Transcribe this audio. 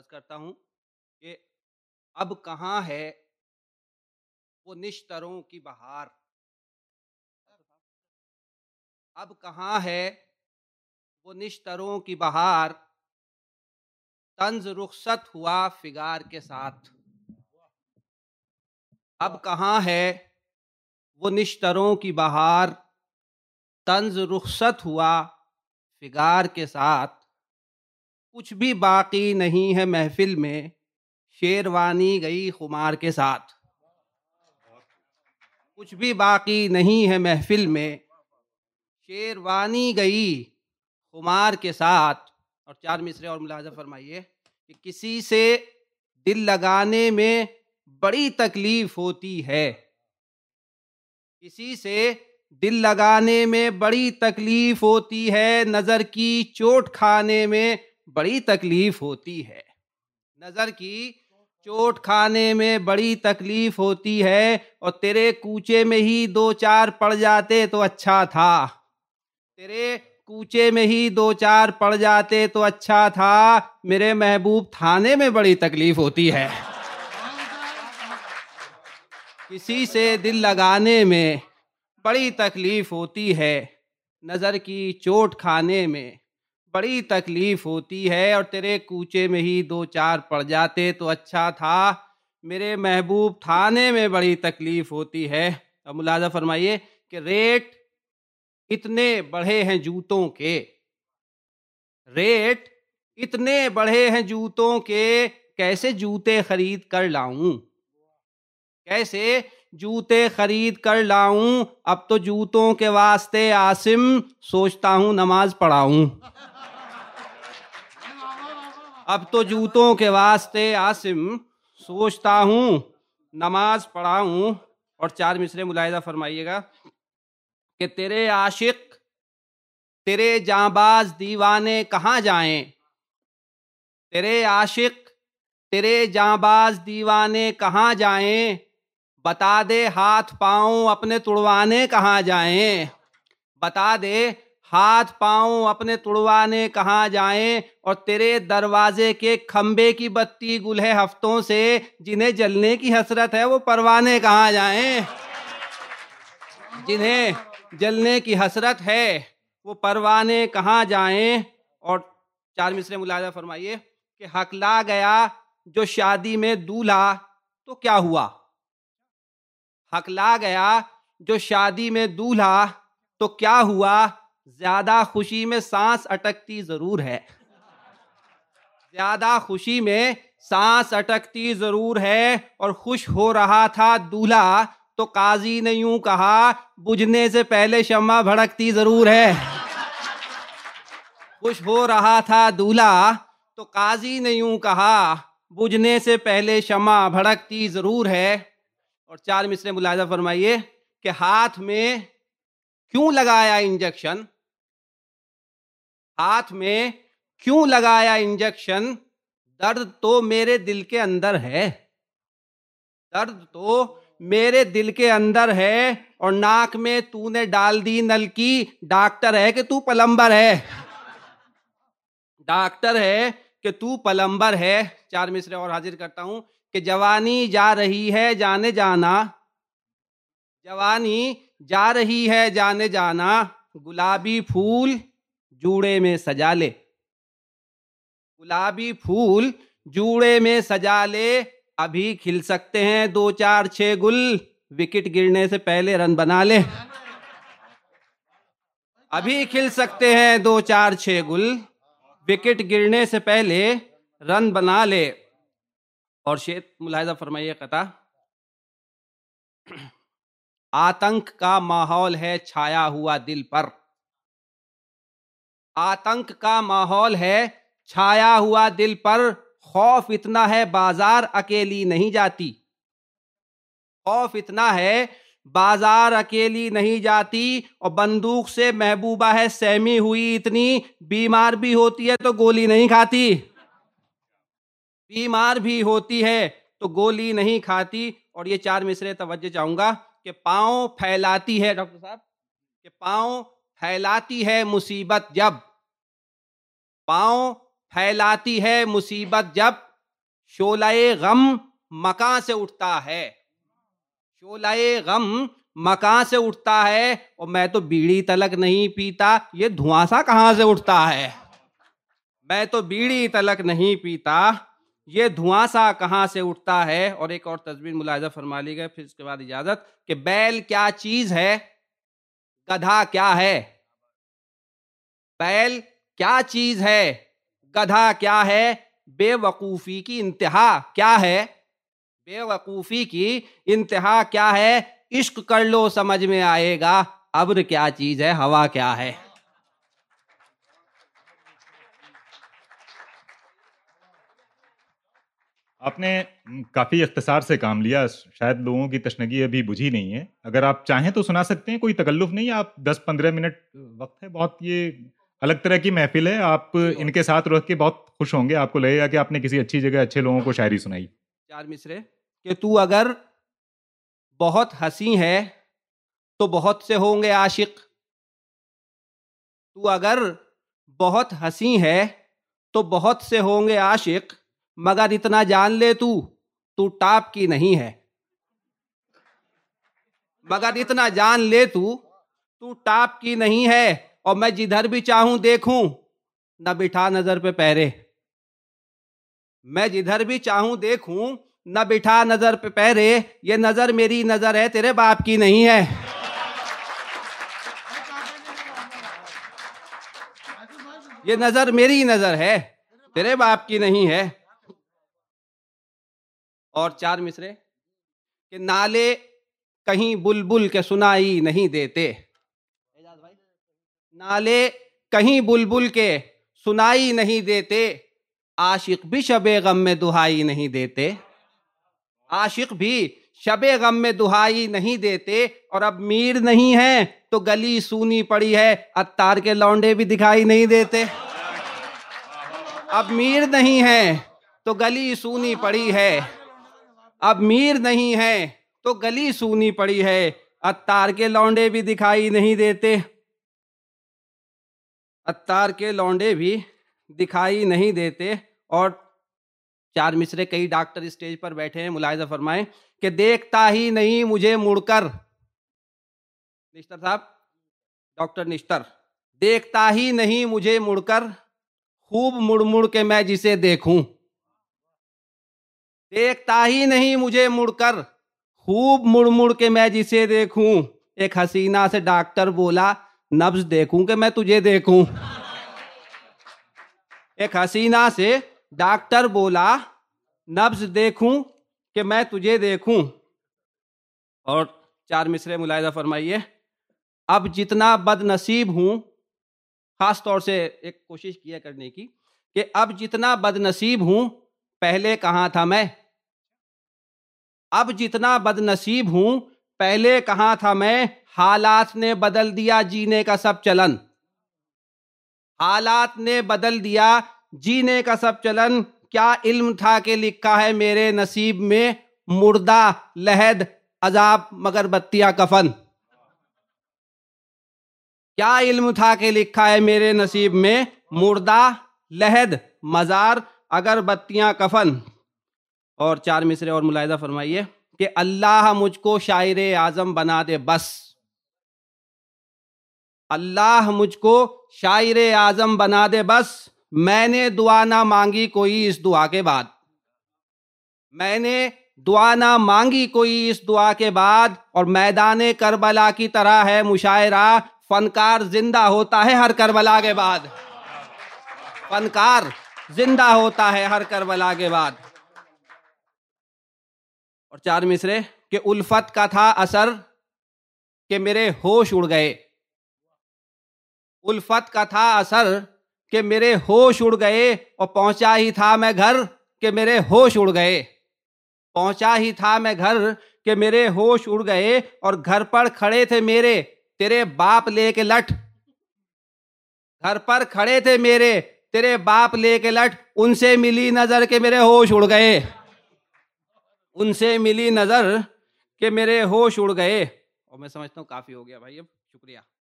عرض کرتا ہوں کہ اب کہاں ہے وہ نشتروں کی بہار؟ اب کہاں ہے وہ نشتروں کی بہار؟ طنز رخصت ہوا فگار کے ساتھ۔ اب کہاں ہے وہ نشتروں کی بہار؟ طنز رخصت ہوا فگار کے ساتھ۔ کچھ بھی باقی نہیں ہے محفل میں، شیروانی گئی خمار کے ساتھ۔ کچھ بھی باقی نہیں ہے محفل میں، شیروانی گئی خمار کے ساتھ۔ اور چار مصرے اور ملازم فرمائیے کہ کسی سے دل لگانے میں بڑی تکلیف ہوتی ہے۔ کسی سے دل لگانے میں بڑی تکلیف ہوتی ہے، نظر کی چوٹ کھانے میں بڑی تکلیف ہوتی ہے۔ نظر کی، چوٹ کھانے میں بڑی تکلیف ہوتی ہے اور تیرے کوچے میں ہی دو چار پڑ جاتے تو اچھا تھا۔ تیرے کوچے میں ہی دو چار پڑ جاتے تو اچھا تھا۔ میرے محبوب تھانے میں بڑی تکلیف ہوتی ہے۔ کسی سے دل لگانے میں بڑی تکلیف ہوتی ہے۔ نظر کی، چوٹ کھانے میں بڑی تکلیف ہوتی ہے اور تیرے کوچے میں ہی دو چار پڑ جاتے تو اچھا تھا۔ میرے محبوب تھانے میں بڑی تکلیف ہوتی ہے۔ اب ملازہ فرمائیے کہ ریٹ اتنے بڑھے ہیں جوتوں کے۔ ریٹ اتنے بڑھے ہیں جوتوں کے۔ کیسے جوتے خرید کر لاؤں؟ کیسے جوتے خرید کر لاؤں؟ اب تو جوتوں کے واسطے آسم سوچتا ہوں نماز پڑھاؤں۔ اب تو جوتوں کے واسطے آسم سوچتا ہوں، نماز پڑھاؤں اور چار مصرے ملاحظہ فرمائیے گا کہ تیرے عاشق، تیرے جاں باز دیوانے کہاں جائیں؟ تیرے عاشق، تیرے جاں باز دیوانے کہاں جائیں؟ بتا دے ہاتھ پاؤں اپنے تڑوانے کہاں جائیں؟ بتا دے ہاتھ پاؤں اپنے تڑوانے کہاں جائیں اور تیرے دروازے کے کھمبے کی بتی گلے ہفتوں سے جنہیں جلنے کی حسرت ہے وہ پروانے کہاں جائیں؟ جنہیں جلنے کی حسرت ہے وہ پروانے کہاں جائیں؟ اور چار مصرے ملاحظہ فرمائیے کہ حق لا گیا جو شادی میں دولہا تو کیا ہوا؟ حق لا گیا جو شادی میں دولہا تو کیا ہوا؟ زیادہ خوشی میں سانس اٹکتی ضرور ہے۔ زیادہ خوشی میں سانس اٹکتی ضرور ہے۔ اور خوش ہو رہا تھا دولہا تو قاضی نے یوں کہا، بجھنے سے پہلے شمع بھڑکتی ضرور ہے۔ خوش ہو رہا تھا دولہا تو قاضی نے یوں کہا، بجھنے سے پہلے شمع بھڑکتی ضرور ہے۔ اور چار مصرے ملاحظہ فرمائیے کہ ہاتھ میں کیوں لگایا انجیکشن؟ ہاتھ میں کیوں لگایا انجیکشن؟ درد تو میرے دل کے اندر ہے۔ درد تو میرے دل کے اندر ہے اور ناک میں تو نے ڈال دی نل کی۔ ڈاکٹر ہے کہ تو پلمبر ہے۔ ڈاکٹر ہے کہ تو پلمبر ہے۔ چار مصرے اور حاضر کرتا ہوں کہ جوانی جا رہی ہے جانے جانا۔ جوانی جا رہی ہے جانے جانا۔ گلابی پھول جوڑے میں سجا لے۔ گلابی پھول جوڑے میں سجا لے۔ ابھی کھل سکتے ہیں دو چار چھ گل۔ وکٹ گرنے سے پہلے رن بنا لے۔ ابھی کھل سکتے ہیں دو چار چھ گل۔ وکٹ گرنے سے پہلے رن بنا لے۔ اور شیت ملاحظہ فرمائیے قطع۔ آتنک کا ماحول ہے چھایا ہوا دل پر۔ آتنک کا ماحول ہے، چھایا ہوا دل پر خوف اتنا ہے بازار اکیلی نہیں جاتی۔ خوف اتنا ہے، بازار اکیلی نہیں جاتی۔ اور بندوق سے محبوبہ ہے سہمی ہوئی اتنی، بیمار بھی ہوتی ہے تو گولی نہیں کھاتی۔ بیمار بھی ہوتی ہے تو گولی نہیں کھاتی۔ اور یہ چار مصرے توجہ چاہوں گا کہ پاؤں پھیلاتی ہے، ڈاکٹر صاحب، کہ پاؤں پھیلاتی ہے مصیبت جب۔ پاؤں پھیلاتی ہے مصیبت جب شولہ غم مکان سے اٹھتا ہے۔ شولہ غم مکان سے اٹھتا ہے اور میں تو بیڑی تلک نہیں پیتا۔ یہ دھواں سا کہاں سے اٹھتا ہے؟ میں تو بیڑی تلک نہیں پیتا۔ یہ دھواں سا کہاں سے اٹھتا ہے؟ اور ایک اور تصویر ملاحظہ فرما لی گئے پھر اس کے بعد اجازت کہ بیل کیا چیز ہے؟ گدھا کیا ہے؟ بیل کیا چیز ہے؟ گدھا کیا ہے؟ بے وقوفی کی انتہا کیا ہے؟ بے وقوفی کی انتہا کیا ہے؟ عشق کر لو، سمجھ میں آئے گا۔ ابر کیا چیز ہے؟ ہوا کیا ہے؟ آپ نے کافی اختصار سے کام لیا۔ شاید لوگوں کی تشنگی ابھی بجھی نہیں ہے۔ اگر آپ چاہیں تو سنا سکتے ہیں، کوئی تکلف نہیں، آپ دس پندرہ منٹ وقت ہے، بہت یہ الگ طرح کی محفل ہے۔ آپ ان کے ساتھ رہ کے بہت خوش ہوں گے۔ آپ کو لگے گا کہ آپ نے کسی اچھی جگہ اچھے لوگوں کو شاعری سنائی۔ چار مصرے کہ تو اگر بہت ہنسی ہے تو بہت سے ہوں گے عاشق۔ تو اگر بہت ہنسی ہے تو بہت سے ہوں گے عاشق۔ مگر اتنا جان لے تو تو ٹاپ کی نہیں ہے۔ مگر اتنا جان لے تو تو ٹاپ کی نہیں ہے۔ اور میں جدھر بھی چاہوں دیکھوں، نہ بٹھا نظر پہ پہرے۔ میں جدھر بھی چاہوں دیکھوں، نہ بٹھا نظر پہ پہرے۔ یہ نظر میری نظر ہے، تیرے باپ کی نہیں ہے۔ یہ نظر میری نظر ہے، تیرے باپ کی نہیں ہے۔ اور چار مصرے، کہ نالے کہیں بلبل کے سنائی نہیں دیتے۔ نالے کہیں بلبل کے سنائی نہیں دیتے، عاشق بھی شب غم میں دہائی نہیں دیتے۔ عاشق بھی شب غم میں دہائی نہیں دیتے۔ اور اب میر نہیں ہے تو گلی سونی پڑی ہے اتار کے لونڈے بھی دکھائی نہیں دیتے۔ اب میر نہیں ہے تو گلی سونی پڑی ہے۔ اب میر نہیں ہے تو گلی سونی پڑی ہے اتار کے لونڈے بھی دکھائی نہیں دیتے۔ اتار کے لونڈے بھی دکھائی نہیں دیتے اور چار مصرے کئی ڈاکٹر اسٹیج پر بیٹھے ہیں، ملاحظہ فرمائیں کہ دیکھتا ہی نہیں مجھے مڑ کر۔ نشتر صاحب، ڈاکٹر نشتر، دیکھتا ہی نہیں مجھے مڑ کر۔ خوب مڑ مڑ کے میں جسے دیکھوں۔ دیکھتا ہی نہیں مجھے مڑ کر۔ خوب مڑ مڑ کے میں جسے دیکھوں۔ ایک حسینہ سے ڈاکٹر بولا نبز دیکھوں کہ میں تجھے دیکھوں۔ ایک حسینہ سے ڈاکٹر بولا نبز دیکھوں کہ میں تجھے دیکھوں۔ اور چار مصرے ملاحظہ فرمائیے۔ اب جتنا بد نصیب ہوں، خاص طور سے ایک کوشش کیا کرنے کی، کہ اب جتنا بد نصیب ہوں، پہلے کہاں تھا میں؟ اب جتنا بد نصیب ہوں، پہلے کہاں تھا میں؟ حالات نے بدل دیا جینے کا سب چلن۔ حالات نے بدل دیا جینے کا سب چلن۔ کیا علم تھا کہ لکھا ہے میرے نصیب میں مردہ لہد عذاب مگر بتیا کفن۔ کیا علم تھا کہ لکھا ہے میرے نصیب میں مردہ لہد مزار اگر بتیاں کفن۔ اور چار مصرے اور ملاحظہ فرمائیے کہ اللہ مجھ کو شاعر اعظم بنا دے بس۔ اللہ مجھ کو شاعر اعظم بنا دے، بس میں نے دعا نہ مانگی کوئی اس دعا کے بعد۔ میں نے دعا نہ مانگی کوئی اس دعا کے بعد، اور میدان کربلا کی طرح ہے مشاعرہ، فنکار زندہ ہوتا ہے ہر کربلا کے بعد۔ فنکار زندہ ہوتا ہے ہر کربلا کے بعد۔ اور چار مصرے، کہ الفت کا تھا اثر کہ میرے ہوش اڑ گئے۔ الفت کا تھا اثر کہ میرے ہوش اڑ گئے اور پہنچا ہی تھا میں گھر کہ میرے ہوش اڑ گئے۔ پہنچا ہی تھا میں گھر کہ میرے ہوش اڑ گئے اور گھر پر کھڑے تھے میرے، تیرے باپ لے کے لٹ۔ گھر پر کھڑے تھے میرے، تیرے باپ لے کے لٹ۔ ان سے ملی نظر کہ میرے ہوش اڑ گئے۔ ان سے ملی نظر کہ میرے ہوش اڑ گئے۔ اور میں سمجھتا ہوں کافی ہو گیا بھائی، اب شکریہ۔